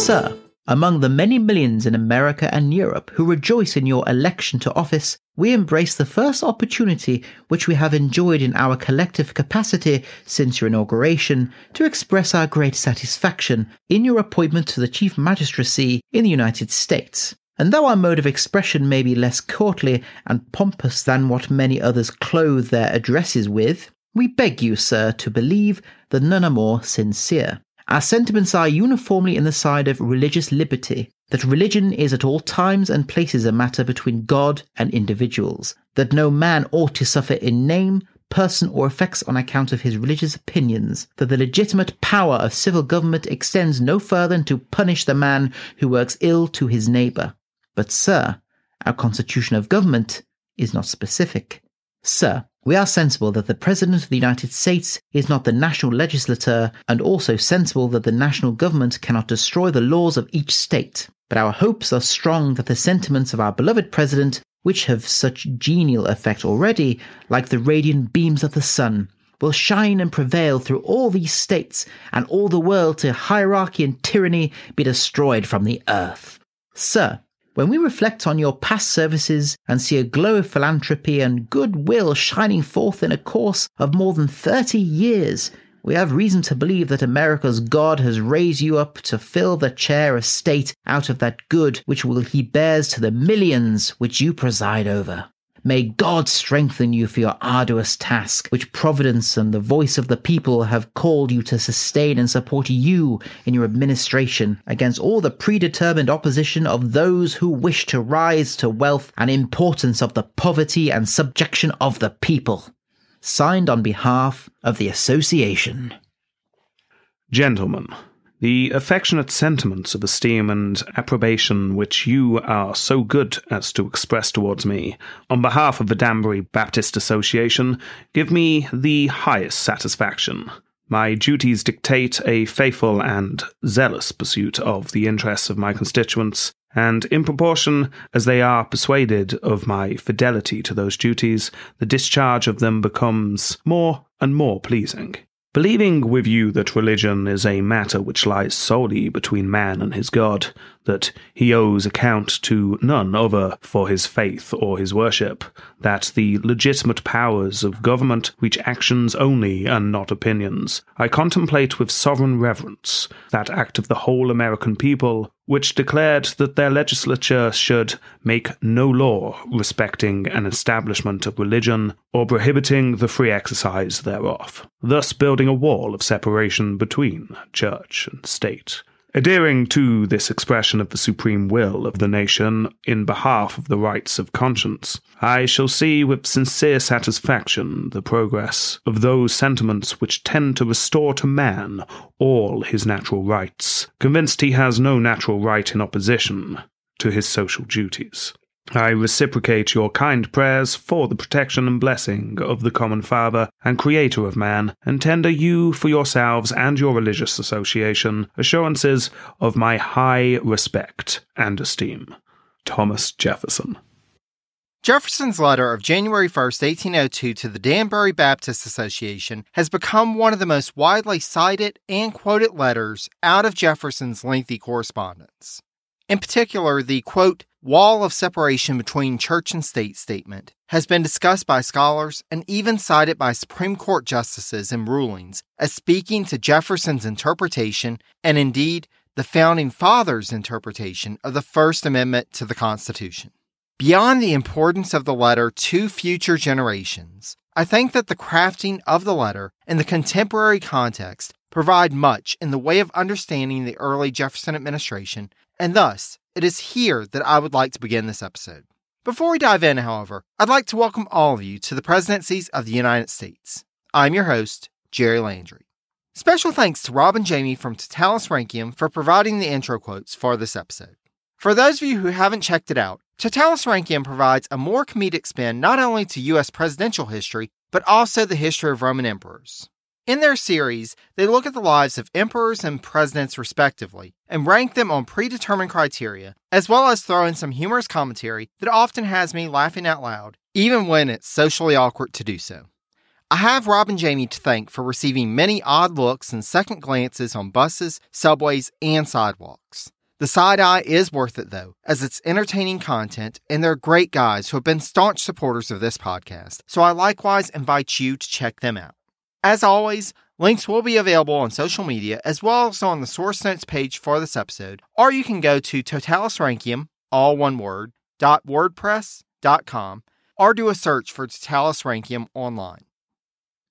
Sir, among the many millions in America and Europe who rejoice in your election to office, we embrace the first opportunity which we have enjoyed in our collective capacity since your inauguration to express our great satisfaction in your appointment to the Chief Magistracy in the United States. And though our mode of expression may be less courtly and pompous than what many others clothe their addresses with, we beg you, sir, to believe that none are more sincere. Our sentiments are uniformly in the side of religious liberty, that religion is at all times and places a matter between God and individuals, that no man ought to suffer in name, person, or effects on account of his religious opinions, that the legitimate power of civil government extends no further than to punish the man who works ill to his neighbour. But, sir, our constitution of government is not specific. Sir, we are sensible that the President of the United States is not the national legislator, and also sensible that the national government cannot destroy the laws of each state. But our hopes are strong that the sentiments of our beloved President, which have such genial effect already, like the radiant beams of the sun, will shine and prevail through all these states, and all the world to hierarchy and tyranny be destroyed from the earth. Sir, when we reflect on your past services and see a glow of philanthropy and goodwill shining forth in a course of more than 30 years, we have reason to believe that America's God has raised you up to fill the chair of state out of that good which will he bears to the millions which you preside over. May God strengthen you for your arduous task, which Providence and the voice of the people have called you to sustain and support you in your administration against all the predetermined opposition of those who wish to rise to wealth and importance of the poverty and subjection of the people. Signed on behalf of the Association. Gentlemen, the affectionate sentiments of esteem and approbation which you are so good as to express towards me, on behalf of the Danbury Baptist Association, give me the highest satisfaction. My duties dictate a faithful and zealous pursuit of the interests of my constituents, and in proportion as they are persuaded of my fidelity to those duties, the discharge of them becomes more and more pleasing. Believing with you that religion is a matter which lies solely between man and his God, that he owes account to none other for his faith or his worship, that the legitimate powers of government reach actions only and not opinions, I contemplate with sovereign reverence that act of the whole American people which declared that their legislature should make no law respecting an establishment of religion or prohibiting the free exercise thereof, thus building a wall of separation between church and state. Adhering to this expression of the supreme will of the nation in behalf of the rights of conscience, I shall see with sincere satisfaction the progress of those sentiments which tend to restore to man all his natural rights, convinced he has no natural right in opposition to his social duties. I reciprocate your kind prayers for the protection and blessing of the common Father and Creator of man, and tender you for yourselves and your religious association assurances of my high respect and esteem. Thomas Jefferson. Jefferson's letter of January 1, 1802 to the Danbury Baptist Association has become one of the most widely cited and quoted letters out of Jefferson's lengthy correspondence. In particular, the quote, wall of separation between church and state statement has been discussed by scholars and even cited by Supreme Court justices in rulings as speaking to Jefferson's interpretation and indeed the founding fathers' interpretation of the First Amendment to the Constitution. Beyond the importance of the letter to future generations, I think that the crafting of the letter in the contemporary context provide much in the way of understanding the early Jefferson administration and thus, it is here that I would like to begin this episode. Before we dive in, however, I'd like to welcome all of you to the presidencies of the United States. I'm your host, Jerry Landry. Special thanks to Rob and Jamie from Totalis Rankium for providing the intro quotes for this episode. For those of you who haven't checked it out, Totalis Rankium provides a more comedic spin not only to U.S. presidential history, but also the history of Roman emperors. In their series, they look at the lives of emperors and presidents respectively and rank them on predetermined criteria, as well as throw in some humorous commentary that often has me laughing out loud, even when it's socially awkward to do so. I have Rob and Jamie to thank for receiving many odd looks and second glances on buses, subways, and sidewalks. The side eye is worth it though, as it's entertaining content and they're great guys who have been staunch supporters of this podcast, so I likewise invite you to check them out. As always, links will be available on social media as well as on the source notes page for this episode, or you can go to totalisrankium, all one word, .wordpress.com, or do a search for Rankium online.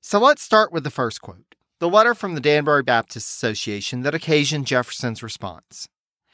So let's start with the first quote the letter from the Danbury Baptist Association that occasioned Jefferson's response.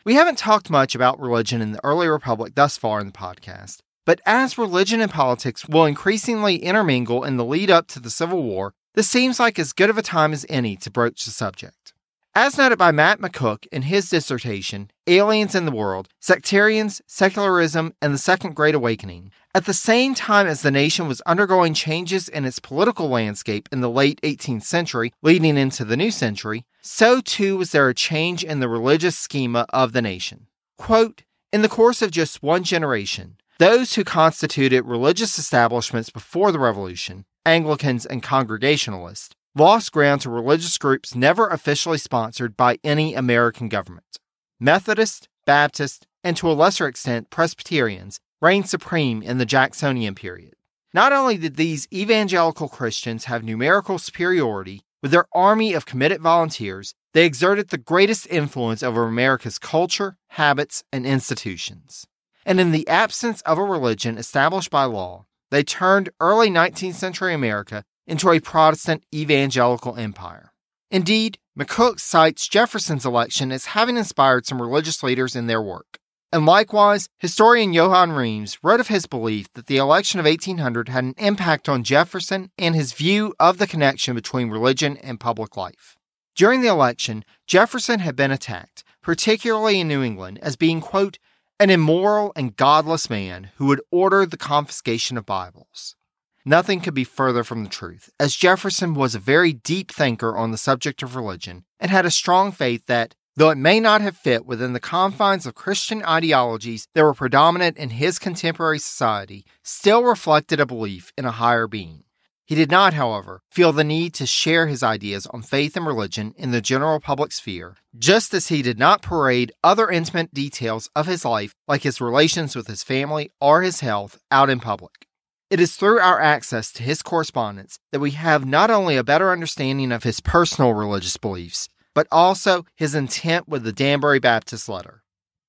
We haven't talked much about religion in the early republic thus far in the podcast, but as religion and politics will increasingly intermingle in the lead up to the Civil War, this seems like as good of a time as any to broach the subject. As noted by Matt McCook in his dissertation, Aliens in the World Sectarians, Secularism, and the Second Great Awakening, at the same time as the nation was undergoing changes in its political landscape in the late 18th century, leading into the new century, so too was there a change in the religious schema of the nation. Quote, in the course of just one generation, those who constituted religious establishments before the Revolution, Anglicans and Congregationalists, lost ground to religious groups never officially sponsored by any American government. Methodists, Baptists, and to a lesser extent Presbyterians reigned supreme in the Jacksonian period. Not only did these evangelical Christians have numerical superiority, with their army of committed volunteers, they exerted the greatest influence over America's culture, habits, and institutions. And in the absence of a religion established by law, they turned early 19th century America into a Protestant evangelical empire. Indeed, McCook cites Jefferson's election as having inspired some religious leaders in their work. And likewise, historian Johann Neem wrote of his belief that the election of 1800 had an impact on Jefferson and his view of the connection between religion and public life. During the election, Jefferson had been attacked, particularly in New England, as being, quote, an immoral and godless man who would order the confiscation of Bibles. Nothing could be further from the truth, as Jefferson was a very deep thinker on the subject of religion and had a strong faith that, though it may not have fit within the confines of Christian ideologies that were predominant in his contemporary society, still reflected a belief in a higher being. He did not, however, feel the need to share his ideas on faith and religion in the general public sphere, just as he did not parade other intimate details of his life, like his relations with his family or his health, out in public. It is through our access to his correspondence that we have not only a better understanding of his personal religious beliefs, but also his intent with the Danbury Baptist letter.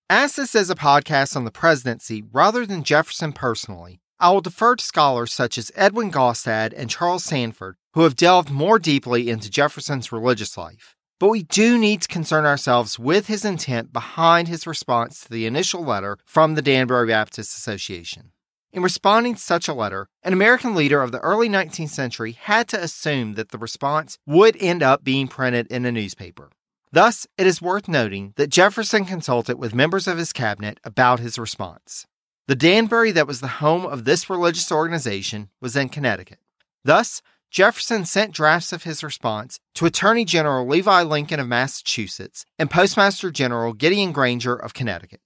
As this is a podcast on the presidency rather than Jefferson personally, I will defer to scholars such as Edwin Gaustad and Charles Sanford, who have delved more deeply into Jefferson's religious life. But we do need to concern ourselves with his intent behind his response to the initial letter from the Danbury Baptist Association. In responding to such a letter, an American leader of the early 19th century had to assume that the response would end up being printed in a newspaper. Thus, it is worth noting that Jefferson consulted with members of his cabinet about his response. The Danbury that was the home of this religious organization was in Connecticut. Thus, Jefferson sent drafts of his response to Attorney General Levi Lincoln of Massachusetts and Postmaster General Gideon Granger of Connecticut.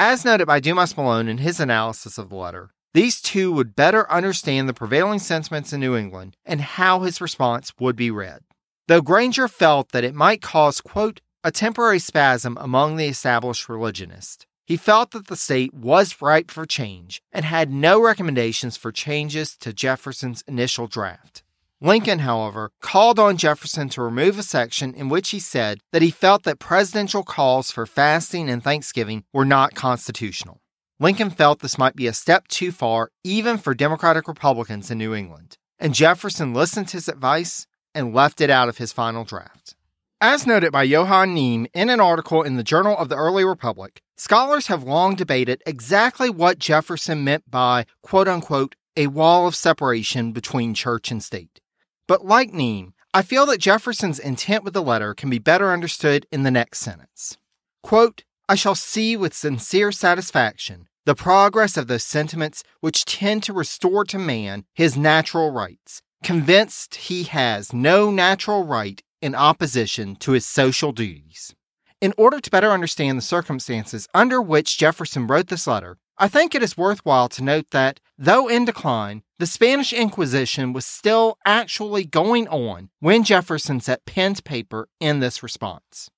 As noted by Dumas Malone in his analysis of the letter, these two would better understand the prevailing sentiments in New England and how his response would be read. Though Granger felt that it might cause, quote, a temporary spasm among the established religionists, he felt that the state was ripe for change and had no recommendations for changes to Jefferson's initial draft. Lincoln, however, called on Jefferson to remove a section in which he said that he felt that presidential calls for fasting and Thanksgiving were not constitutional. Lincoln felt this might be a step too far, even for Democratic Republicans in New England, and Jefferson listened to his advice and left it out of his final draft. As noted by Johann Neem in an article in the Journal of the Early Republic, Scholars have long debated exactly what Jefferson meant by, quote unquote, a wall of separation between church and state. But like Neem, I feel that Jefferson's intent with the letter can be better understood in the next sentence. Quote, I shall see with sincere satisfaction the progress of those sentiments which tend to restore to man his natural rights, convinced he has no natural right in opposition to his social duties. In order to better understand the circumstances under which Jefferson wrote this letter, I think it is worthwhile to note that, though in decline, the Spanish Inquisition was still actually going on when Jefferson set pen to paper in this response.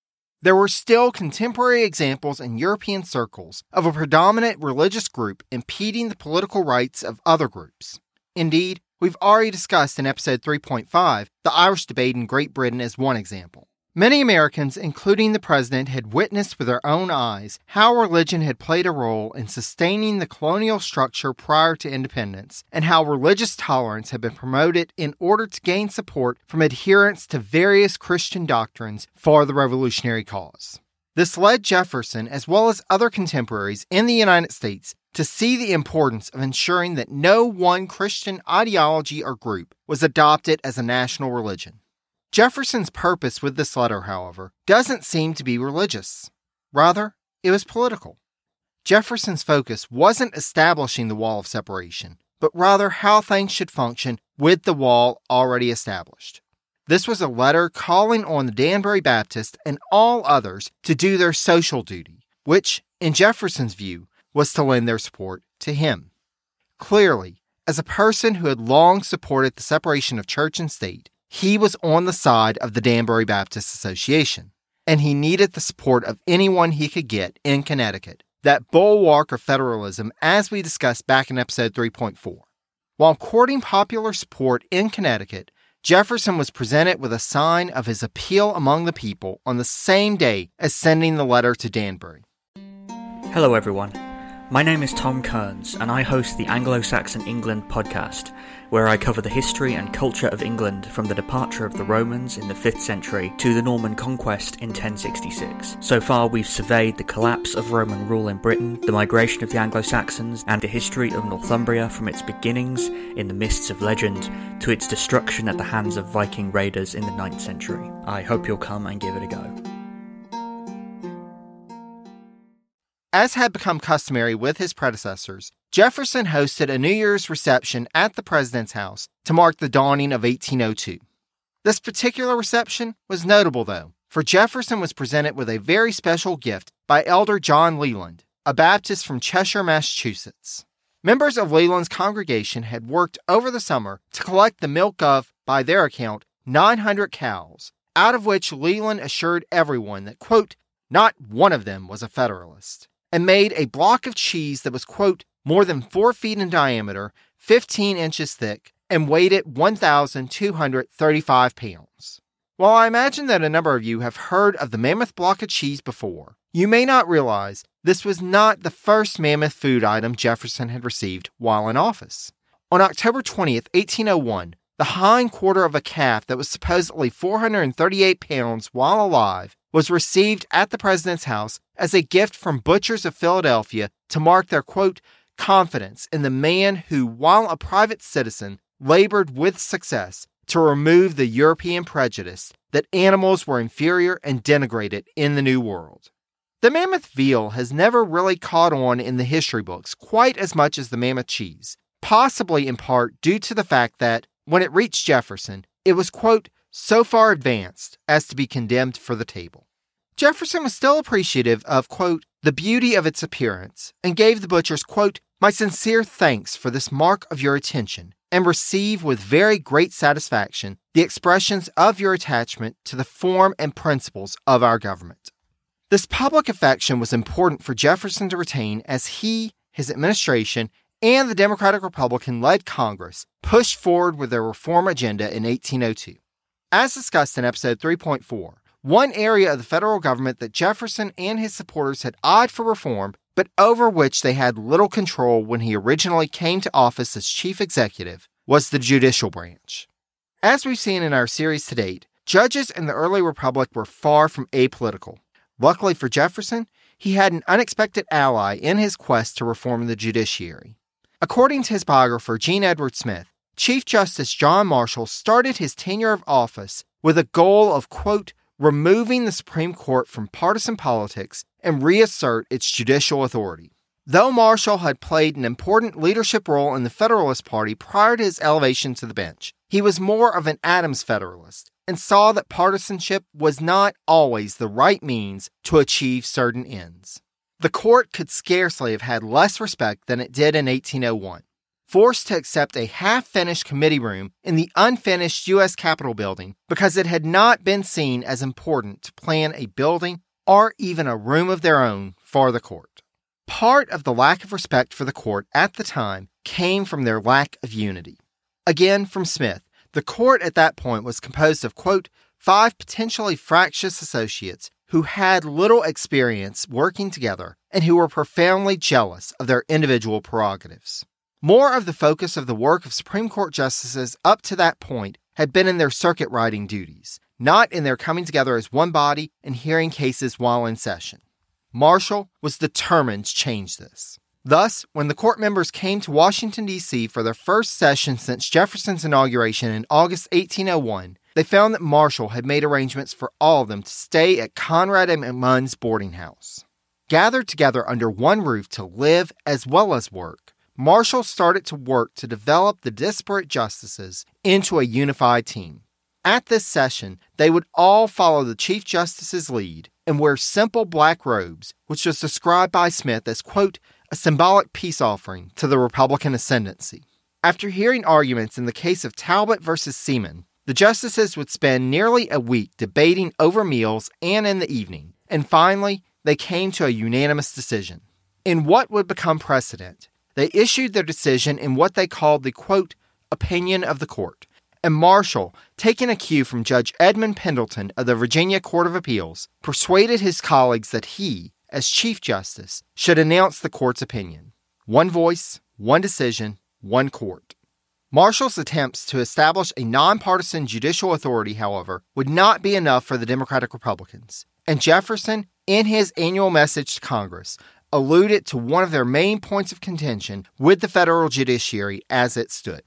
There were still contemporary examples in European circles of a predominant religious group impeding the political rights of other groups. Indeed, we've already discussed in episode 3.5 the Irish debate in Great Britain as one example. Many Americans, including the president, had witnessed with their own eyes how religion had played a role in sustaining the colonial structure prior to independence, and how religious tolerance had been promoted in order to gain support from adherents to various Christian doctrines for the revolutionary cause. This led Jefferson, as well as other contemporaries in the United States, to see the importance of ensuring that no one Christian ideology or group was adopted as a national religion. Jefferson's purpose with this letter, however, doesn't seem to be religious. Rather, it was political. Jefferson's focus wasn't establishing the wall of separation, but rather how things should function with the wall already established. This was a letter calling on the Danbury Baptist and all others to do their social duty, which, in Jefferson's view, was to lend their support to him. Clearly, as a person who had long supported the separation of church and state, he was on the side of the Danbury Baptist Association, and he needed the support of anyone he could get in Connecticut, that bulwark of federalism, as we discussed back in episode 3.4. While courting popular support in Connecticut, Jefferson was presented with a sign of his appeal among the people on the same day as sending the letter to Danbury. Hello, everyone. My name is Tom Kearns, and I host the Anglo Saxon England podcast, where I cover the history and culture of England from the departure of the Romans in the 5th century to the Norman conquest in 1066. So far, we've surveyed the collapse of Roman rule in Britain, the migration of the Anglo Saxons, and the history of Northumbria from its beginnings in the mists of legend to its destruction at the hands of Viking raiders in the 9th century. I hope you'll come and give it a go. As had become customary with his predecessors, Jefferson hosted a New Year's reception at the president's house to mark the dawning of 1802. This particular reception was notable, though, for Jefferson was presented with a very special gift by Elder John Leland, a Baptist from Cheshire, Massachusetts. Members of Leland's congregation had worked over the summer to collect the milk of, by their account, 900 cows, out of which Leland assured everyone that, quote, not one of them was a Federalist and made a block of cheese that was, quote, more than four feet in diameter, 15 inches thick, and weighed it 1,235 pounds. While I imagine that a number of you have heard of the mammoth block of cheese before, you may not realize this was not the first mammoth food item Jefferson had received while in office. On October 20th, 1801, the hind quarter of a calf that was supposedly 438 pounds while alive was received at the president's house as a gift from butchers of Philadelphia to mark their quote confidence in the man who, while a private citizen, labored with success to remove the European prejudice that animals were inferior and denigrated in the New World. The mammoth veal has never really caught on in the history books quite as much as the mammoth cheese, possibly in part due to the fact that, when it reached Jefferson, it was, quote, so far advanced as to be condemned for the table. Jefferson was still appreciative of, quote, the beauty of its appearance and gave the butchers, quote, my sincere thanks for this mark of your attention and receive with very great satisfaction the expressions of your attachment to the form and principles of our government. This public affection was important for Jefferson to retain as he, his administration, and the Democratic Republican led Congress pushed forward with their reform agenda in 1802. As discussed in episode 3.4, one area of the federal government that Jefferson and his supporters had eyed for reform, but over which they had little control when he originally came to office as chief executive, was the judicial branch. As we've seen in our series to date, judges in the early republic were far from apolitical. Luckily for Jefferson, he had an unexpected ally in his quest to reform the judiciary. According to his biographer, Jean Edward Smith, Chief Justice John Marshall started his tenure of office with a goal of, quote, removing the Supreme Court from partisan politics and reassert its judicial authority. Though Marshall had played an important leadership role in the Federalist Party prior to his elevation to the bench, he was more of an Adams Federalist and saw that partisanship was not always the right means to achieve certain ends. The court could scarcely have had less respect than it did in 1801 forced to accept a half finished committee room in the unfinished U.S. Capitol building because it had not been seen as important to plan a building or even a room of their own for the court. Part of the lack of respect for the court at the time came from their lack of unity. Again, from Smith, the court at that point was composed of, quote, five potentially fractious associates who had little experience working together and who were profoundly jealous of their individual prerogatives. More of the focus of the work of Supreme Court justices up to that point had been in their circuit riding duties, not in their coming together as one body and hearing cases while in session. Marshall was determined to change this. Thus, when the court members came to Washington, D.C. for their first session since Jefferson's inauguration in August 1801, they found that Marshall had made arrangements for all of them to stay at Conrad and McMunn's boarding house. Gathered together under one roof to live as well as work, Marshall started to work to develop the disparate justices into a unified team. At this session, they would all follow the Chief Justice's lead and wear simple black robes, which was described by Smith as, quote, a symbolic peace offering to the Republican ascendancy. After hearing arguments in the case of Talbot versus Seeman, the justices would spend nearly a week debating over meals and in the evening, and finally, they came to a unanimous decision. In what would become precedent, they issued their decision in what they called the quote, opinion of the court. And Marshall, taking a cue from Judge Edmund Pendleton of the Virginia Court of Appeals, persuaded his colleagues that he, as Chief Justice, should announce the court's opinion. One voice, one decision, one court. Marshall's attempts to establish a nonpartisan judicial authority, however, would not be enough for the Democratic Republicans, and Jefferson, in his annual message to Congress, alluded to one of their main points of contention with the federal judiciary as it stood.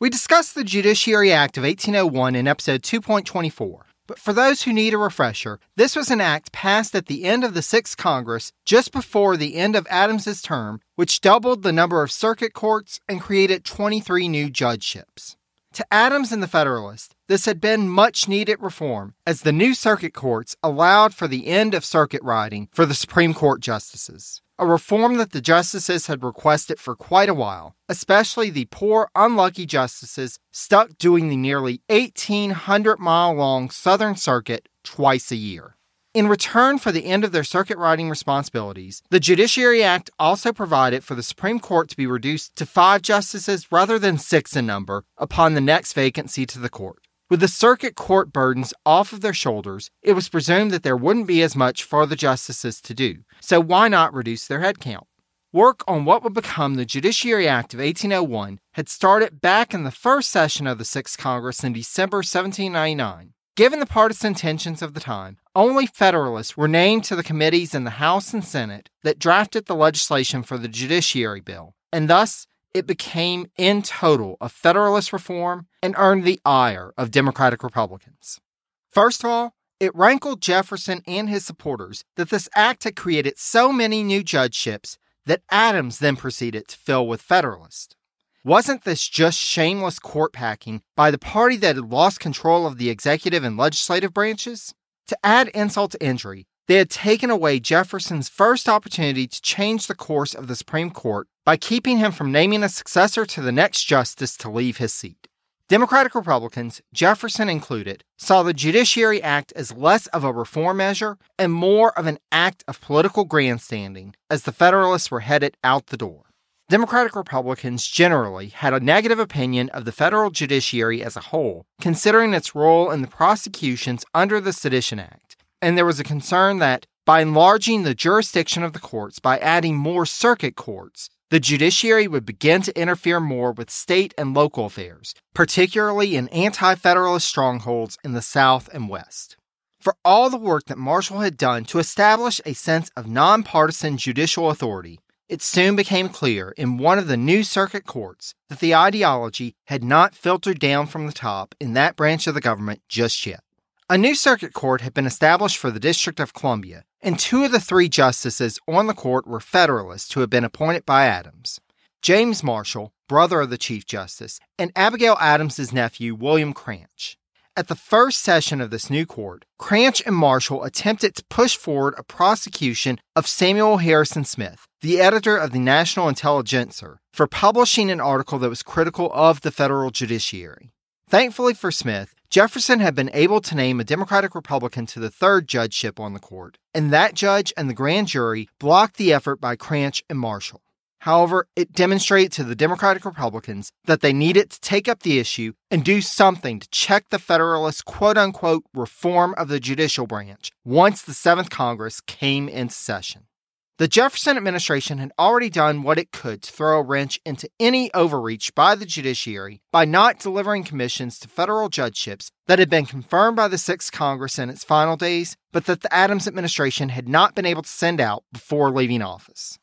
We discussed the Judiciary Act of 1801 in episode 2.24. But for those who need a refresher, this was an act passed at the end of the 6th Congress, just before the end of Adams's term, which doubled the number of circuit courts and created 23 new judgeships. To Adams and the Federalists, this had been much needed reform, as the new circuit courts allowed for the end of circuit riding for the Supreme Court justices, a reform that the justices had requested for quite a while, especially the poor, unlucky justices stuck doing the nearly 1,800 mile long Southern Circuit twice a year. In return for the end of their circuit riding responsibilities, the Judiciary Act also provided for the Supreme Court to be reduced to five justices rather than six in number upon the next vacancy to the court. With the circuit court burdens off of their shoulders, it was presumed that there wouldn't be as much for the justices to do, so why not reduce their headcount? Work on what would become the Judiciary Act of 1801 had started back in the first session of the Sixth Congress in December 1799. Given the partisan tensions of the time, only Federalists were named to the committees in the House and Senate that drafted the legislation for the Judiciary Bill, and thus it became in total a Federalist reform and earned the ire of Democratic Republicans. First of all, it rankled Jefferson and his supporters that this act had created so many new judgeships that Adams then proceeded to fill with Federalists. Wasn't this just shameless court packing by the party that had lost control of the executive and legislative branches? To add insult to injury, they had taken away Jefferson's first opportunity to change the course of the Supreme Court by keeping him from naming a successor to the next justice to leave his seat. Democratic Republicans, Jefferson included, saw the Judiciary Act as less of a reform measure and more of an act of political grandstanding as the Federalists were headed out the door. Democratic Republicans generally had a negative opinion of the federal judiciary as a whole, considering its role in the prosecutions under the Sedition Act. And there was a concern that by enlarging the jurisdiction of the courts by adding more circuit courts, the judiciary would begin to interfere more with state and local affairs, particularly in anti federalist strongholds in the South and West. for all the work that Marshall had done to establish a sense of nonpartisan judicial authority, it soon became clear in one of the new circuit courts that the ideology had not filtered down from the top in that branch of the government just yet. A new circuit court had been established for the District of Columbia, and two of the three justices on the court were Federalists who had been appointed by Adams. James Marshall, brother of the Chief Justice, and Abigail Adams's nephew, William Cranch. At the first session of this new court, Cranch and Marshall attempted to push forward a prosecution of Samuel Harrison Smith, the editor of the National Intelligencer, for publishing an article that was critical of the federal judiciary. Thankfully for Smith, Jefferson had been able to name a Democratic Republican to the third judgeship on the court, and that judge and the grand jury blocked the effort by Cranch and Marshall. However, it demonstrated to the Democratic Republicans that they needed to take up the issue and do something to check the Federalist quote unquote reform of the judicial branch once the Seventh Congress came into session. The Jefferson administration had already done what it could to throw a wrench into any overreach by the judiciary by not delivering commissions to federal judgeships that had been confirmed by the Sixth Congress in its final days, but that the Adams administration had not been able to send out before leaving office.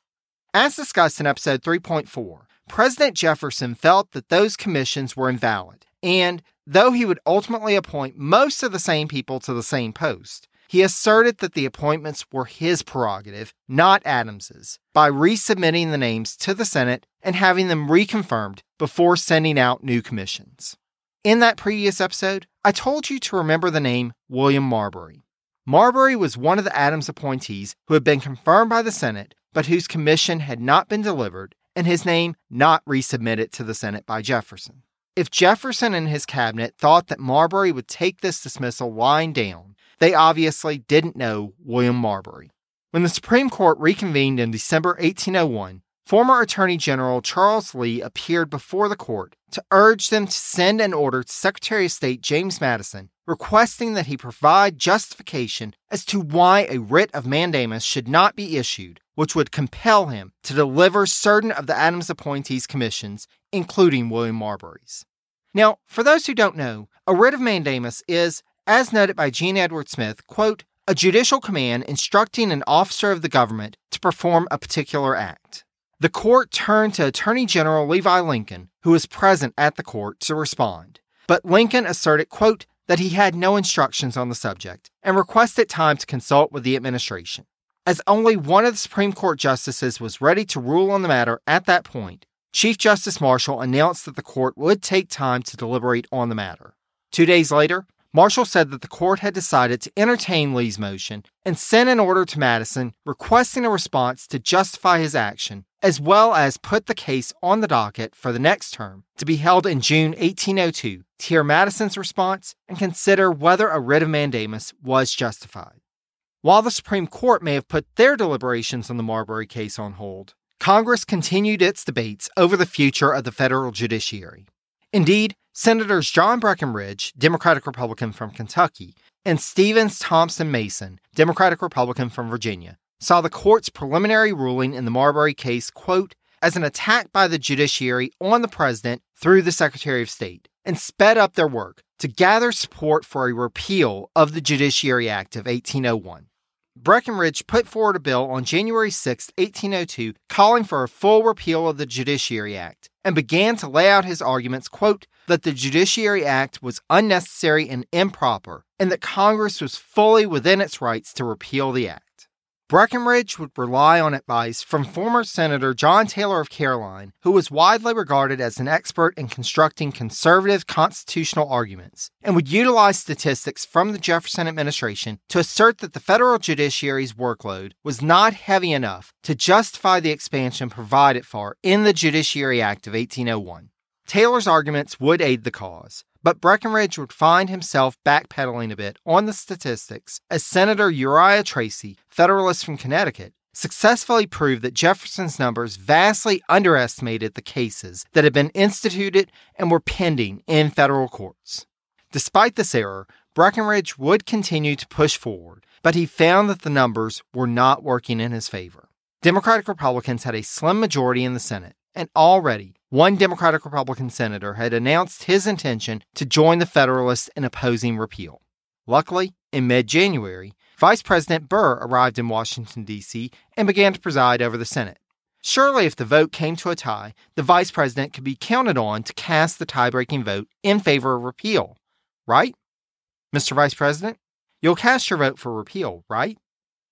As discussed in episode 3.4, President Jefferson felt that those commissions were invalid, and though he would ultimately appoint most of the same people to the same post, he asserted that the appointments were his prerogative, not Adams's, by resubmitting the names to the Senate and having them reconfirmed before sending out new commissions. In that previous episode, I told you to remember the name William Marbury. Marbury was one of the Adams appointees who had been confirmed by the Senate but whose commission had not been delivered and his name not resubmitted to the Senate by Jefferson. If Jefferson and his cabinet thought that Marbury would take this dismissal lying down, they obviously didn't know William Marbury. When the Supreme Court reconvened in December 1801, former Attorney General Charles Lee appeared before the court to urge them to send an order to Secretary of State James Madison requesting that he provide justification as to why a writ of mandamus should not be issued, which would compel him to deliver certain of the Adams appointees' commissions, including William Marbury's. Now, for those who don't know, a writ of mandamus is, as noted by Jean Edward Smith, quote, a judicial command instructing an officer of the government to perform a particular act. The court turned to Attorney General Levi Lincoln, who was present at the court, to respond. But Lincoln asserted, quote, that he had no instructions on the subject and requested time to consult with the administration. As only one of the Supreme Court justices was ready to rule on the matter at that point, Chief Justice Marshall announced that the court would take time to deliberate on the matter. Two days later, Marshall said that the court had decided to entertain Lee's motion and sent an order to Madison requesting a response to justify his action, as well as put the case on the docket for the next term to be held in June 1802 to hear Madison's response and consider whether a writ of mandamus was justified. While the Supreme Court may have put their deliberations on the Marbury case on hold, Congress continued its debates over the future of the federal judiciary. Indeed, Senators John Breckinridge, Democratic Republican from Kentucky, and Stevens Thompson Mason, Democratic Republican from Virginia, saw the court's preliminary ruling in the Marbury case, quote, as an attack by the judiciary on the president through the Secretary of State, and sped up their work to gather support for a repeal of the Judiciary Act of 1801. Breckinridge put forward a bill on January 6, 1802, calling for a full repeal of the Judiciary Act, and began to lay out his arguments, quote, that the Judiciary Act was unnecessary and improper, and that Congress was fully within its rights to repeal the act. Breckinridge would rely on advice from former Senator John Taylor of Caroline, who was widely regarded as an expert in constructing conservative constitutional arguments, and would utilize statistics from the Jefferson administration to assert that the federal judiciary's workload was not heavy enough to justify the expansion provided for in the Judiciary Act of 1801. Taylor's arguments would aid the cause, but Breckinridge would find himself backpedaling a bit on the statistics as Senator Uriah Tracy, Federalist from Connecticut, successfully proved that Jefferson's numbers vastly underestimated the cases that had been instituted and were pending in federal courts. Despite this error, Breckinridge would continue to push forward, but he found that the numbers were not working in his favor. Democratic Republicans had a slim majority in the Senate, and already one Democratic Republican senator had announced his intention to join the Federalists in opposing repeal. Luckily, in mid January, Vice President Burr arrived in Washington, D.C., and began to preside over the Senate. Surely, if the vote came to a tie, the vice president could be counted on to cast the tie breaking vote in favor of repeal, right? Mr. Vice President, you'll cast your vote for repeal, right?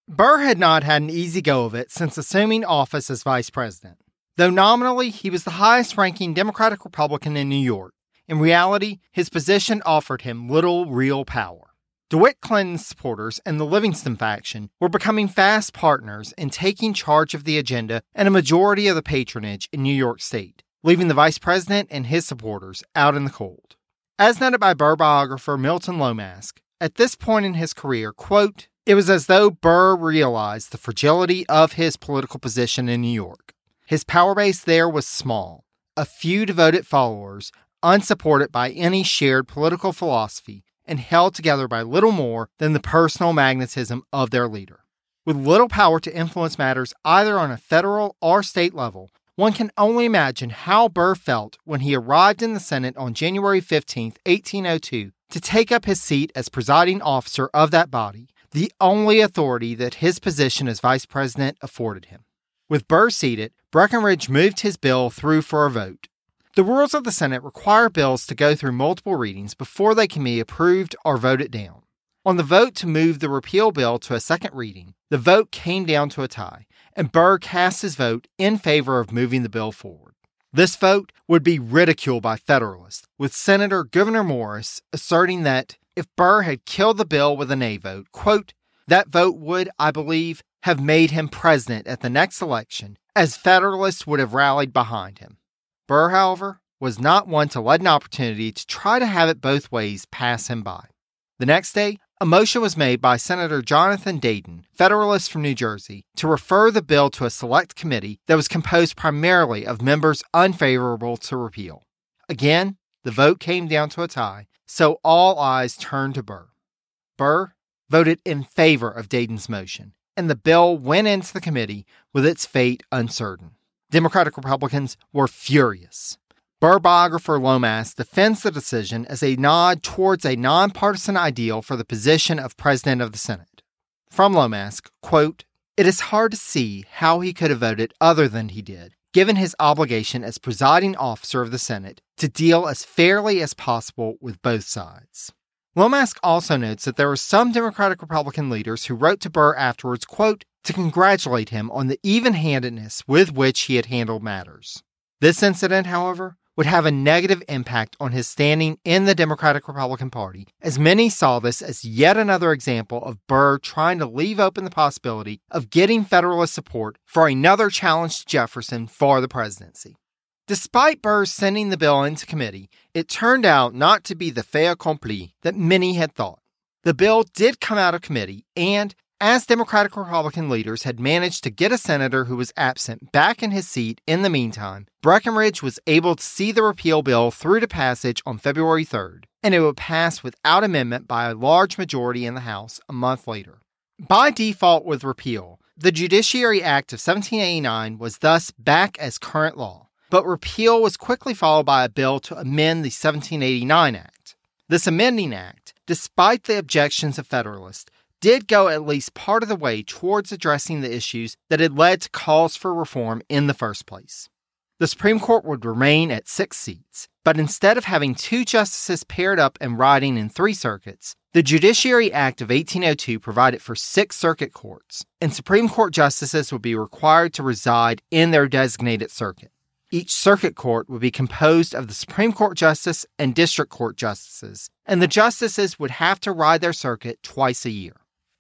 Burr had not had an easy go of it since assuming office as vice president. Though nominally he was the highest ranking Democratic Republican in New York, in reality, his position offered him little real power. DeWitt Clinton's supporters and the Livingston faction were becoming fast partners in taking charge of the agenda and a majority of the patronage in New York State, leaving the vice president and his supporters out in the cold. As noted by Burr biographer Milton Lomask, at this point in his career, quote, it was as though Burr realized the fragility of his political position in New York. His power base there was small, a few devoted followers, unsupported by any shared political philosophy, and held together by little more than the personal magnetism of their leader. With little power to influence matters either on a federal or state level, one can only imagine how Burr felt when he arrived in the Senate on January 15, 1802, to take up his seat as presiding officer of that body, the only authority that his position as vice president afforded him. With Burr seated, Breckinridge moved his bill through for a vote. The rules of the Senate require bills to go through multiple readings before they can be approved or voted down. On the vote to move the repeal bill to a second reading, the vote came down to a tie, and Burr cast his vote in favor of moving the bill forward. This vote would be ridiculed by Federalists, with Senator Gouverneur Morris asserting that if Burr had killed the bill with a nay vote, quote, that vote would, I believe, have made him president at the next election, as Federalists would have rallied behind him. Burr, however, was not one to let an opportunity to try to have it both ways pass him by. The next day, a motion was made by Senator Jonathan Dayton, Federalist from New Jersey, to refer the bill to a select committee that was composed primarily of members unfavorable to repeal. Again, the vote came down to a tie, so all eyes turned to Burr. Burr voted in favor of Dayton's motion, and the bill went into the committee with its fate uncertain. Democratic Republicans were furious. Burr biographer Lomask defends the decision as a nod towards a nonpartisan ideal for the position of President of the Senate. From Lomask, quote, It is hard to see how he could have voted other than he did, given his obligation as presiding officer of the Senate to deal as fairly as possible with both sides. Lomask also notes that there were some Democratic Republican leaders who wrote to Burr afterwards, quote, to congratulate him on the even handedness with which he had handled matters. This incident, however, would have a negative impact on his standing in the Democratic Republican Party, as many saw this as yet another example of Burr trying to leave open the possibility of getting Federalist support for another challenge to Jefferson for the presidency. Despite Burr sending the bill into committee, it turned out not to be the fait accompli that many had thought. The bill did come out of committee, and as Democratic Republican leaders had managed to get a senator who was absent back in his seat in the meantime, Breckinridge was able to see the repeal bill through to passage on February 3rd, and it would pass without amendment by a large majority in the House a month later. By default with repeal, the Judiciary Act of 1789 was thus back as current law, but repeal was quickly followed by a bill to amend the 1789 Act. This amending act, despite the objections of Federalists, did go at least part of the way towards addressing the issues that had led to calls for reform in the first place. The Supreme Court would remain at six seats, but instead of having two justices paired up and riding in three circuits, the Judiciary Act of 1802 provided for six circuit courts, and Supreme Court justices would be required to reside in their designated circuit. Each circuit court would be composed of the Supreme Court justice and district court justices, and the justices would have to ride their circuit twice a year.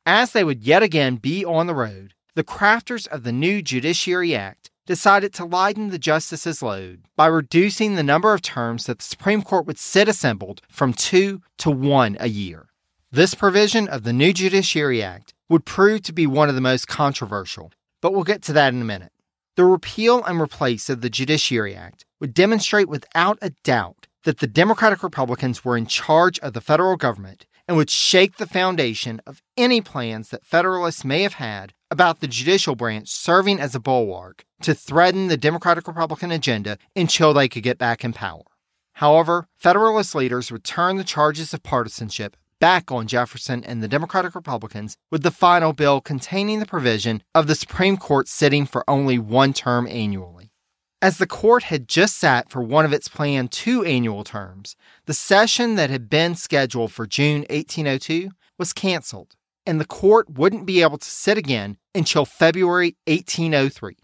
As they would yet again be on the road, the crafters of the new Judiciary Act decided to lighten the justices' load by reducing the number of terms that the Supreme Court would sit assembled from two to one a year. This provision of the new Judiciary Act would prove to be one of the most controversial, but we'll get to that in a minute. The repeal and replace of the Judiciary Act would demonstrate without a doubt that the Democratic Republicans were in charge of the federal government and would shake the foundation of any plans that Federalists may have had about the judicial branch serving as a bulwark to threaten the Democratic Republican agenda until they could get back in power. However, Federalist leaders would turn the charges of partisanship back on Jefferson and the Democratic Republicans with the final bill containing the provision of the Supreme Court sitting for only one term annually. As the court had just sat for one of its planned two annual terms, the session that had been scheduled for June 1802 was canceled, and the court wouldn't be able to sit again until February 1803.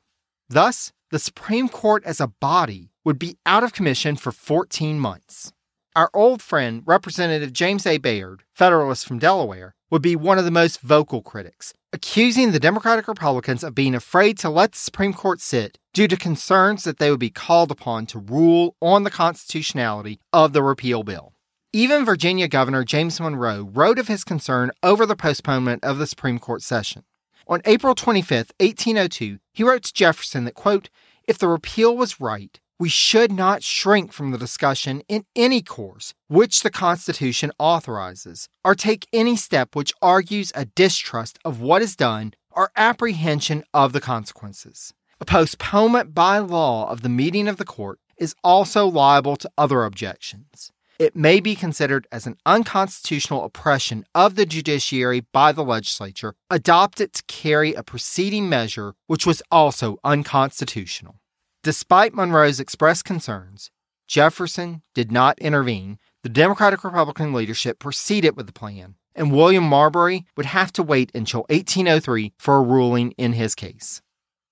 Thus, the Supreme Court as a body would be out of commission for 14 months. Our old friend, Representative James A. Bayard, Federalist from Delaware, would be one of the most vocal critics, accusing the Democratic Republicans of being afraid to let the Supreme Court sit due to concerns that they would be called upon to rule on the constitutionality of the repeal bill. Even Virginia Governor James Monroe wrote of his concern over the postponement of the Supreme Court session. On April 25, 1802, he wrote to Jefferson that, quote, if the repeal was right, we should not shrink from the discussion in any course which the Constitution authorizes, or take any step which argues a distrust of what is done or apprehension of the consequences. A postponement by law of the meeting of the court is also liable to other objections. It may be considered as an unconstitutional oppression of the judiciary by the legislature adopted to carry a preceding measure which was also unconstitutional. Despite Monroe's expressed concerns, Jefferson did not intervene. The Democratic Republican leadership proceeded with the plan, and William Marbury would have to wait until 1803 for a ruling in his case.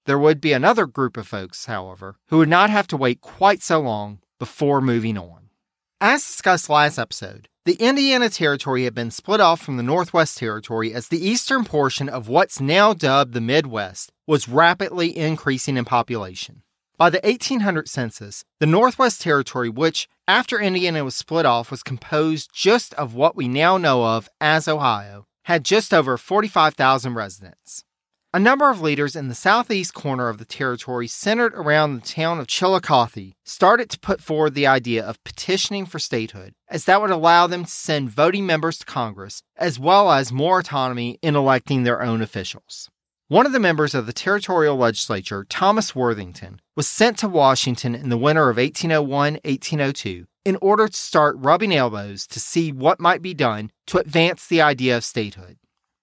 There would be another group of folks, however, who would not have to wait quite so long before moving on. As discussed last episode, the Indiana Territory had been split off from the Northwest Territory as the eastern portion of what's now dubbed the Midwest was rapidly increasing in population. By the 1800 census, the Northwest Territory, which after Indiana was split off was composed just of what we now know of as Ohio, had just over 45,000 residents. A number of leaders in the southeast corner of the territory, centered around the town of Chillicothe, started to put forward the idea of petitioning for statehood, as that would allow them to send voting members to Congress, as well as more autonomy in electing their own officials. One of the members of the territorial legislature, Thomas Worthington, was sent to Washington in the winter of 1801 1802 in order to start rubbing elbows to see what might be done to advance the idea of statehood.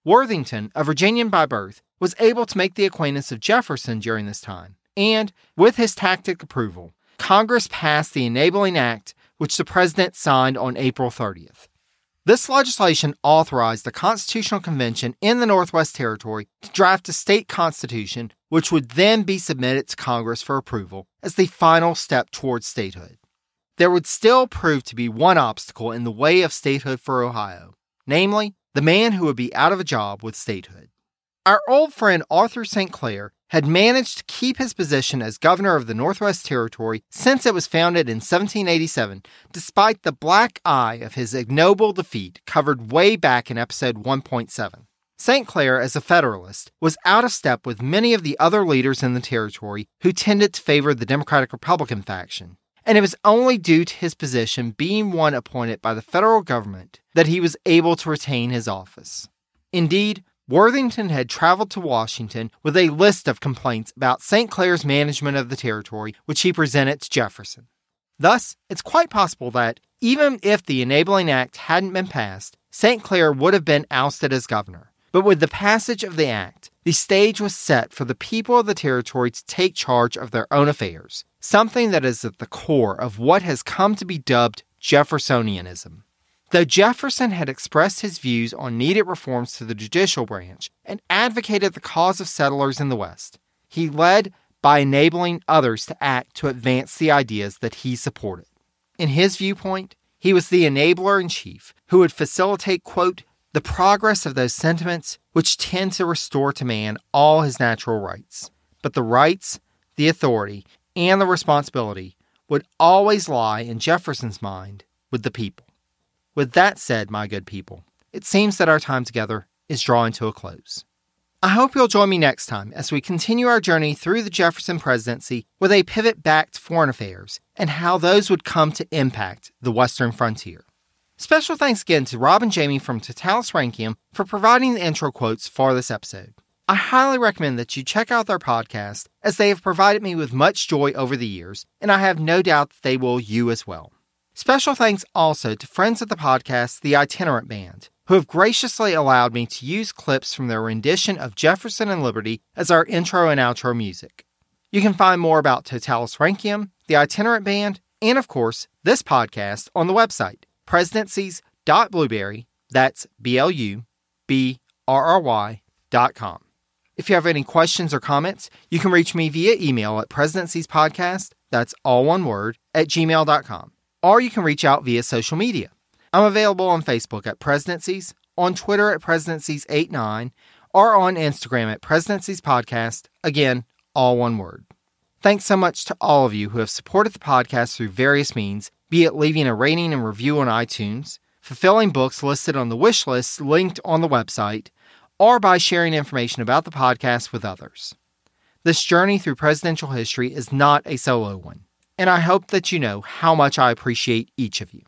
Worthington, a Virginian by birth, was able to make the acquaintance of Jefferson during this time, and, with his tacit approval, Congress passed the Enabling Act, which the President signed on April 30th. This legislation authorized the Constitutional Convention in the Northwest Territory to draft a state constitution, which would then be submitted to Congress for approval as the final step towards statehood. There would still prove to be one obstacle in the way of statehood for Ohio, namely, the man who would be out of a job with statehood. Our old friend Arthur St. Clair had managed to keep his position as governor of the Northwest Territory since it was founded in 1787, despite the black eye of his ignoble defeat covered way back in episode 1.7. St. Clair, as a Federalist, was out of step with many of the other leaders in the territory who tended to favor the Democratic Republican faction. And it was only due to his position being one appointed by the federal government that he was able to retain his office. Indeed, Worthington had traveled to Washington with a list of complaints about St. Clair's management of the territory, which he presented to Jefferson. Thus, it's quite possible that, even if the Enabling Act hadn't been passed, St. Clair would have been ousted as governor. But with the passage of the act, the stage was set for the people of the territory to take charge of their own affairs, something that is at the core of what has come to be dubbed Jeffersonianism. Though Jefferson had expressed his views on needed reforms to the judicial branch and advocated the cause of settlers in the West, he led by enabling others to act to advance the ideas that he supported. In his viewpoint, he was the enabler in chief who would facilitate, quote, the progress of those sentiments which tend to restore to man all his natural rights. But the rights, the authority, and the responsibility would always lie in Jefferson's mind with the people. With that said, my good people, it seems that our time together is drawing to a close. I hope you'll join me next time as we continue our journey through the Jefferson presidency with a pivot back to foreign affairs and how those would come to impact the Western frontier. Special thanks again to Rob and Jamie from Totalus Rankium for providing the intro quotes for this episode. I highly recommend that you check out their podcast as they have provided me with much joy over the years, and I have no doubt that they will you as well. Special thanks also to friends of the podcast, the Itinerant Band, who have graciously allowed me to use clips from their rendition of Jefferson and Liberty as our intro and outro music. You can find more about Totalus Rankium, the Itinerant Band, and of course, this podcast on the website, presidencies.blubrry, that's B L U B R R Y dot com. If you have any questions or comments, you can reach me via email at presidenciespodcast, that's all one word, at gmail.com or you can reach out via social media. I'm available on Facebook at Presidencies, on Twitter at Presidencies89, or on Instagram at Presidencies Podcast. Again, all one word. Thanks so much to all of you who have supported the podcast through various means, be it leaving a rating and review on iTunes, fulfilling books listed on the wish list linked on the website, or by sharing information about the podcast with others. This journey through presidential history is not a solo one and I hope that you know how much I appreciate each of you.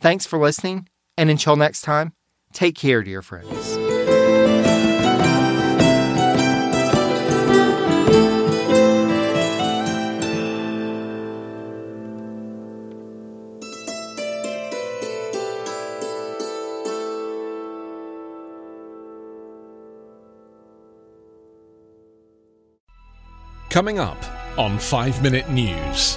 Thanks for listening, and until next time, take care, dear friends. Coming up on 5 Minute News.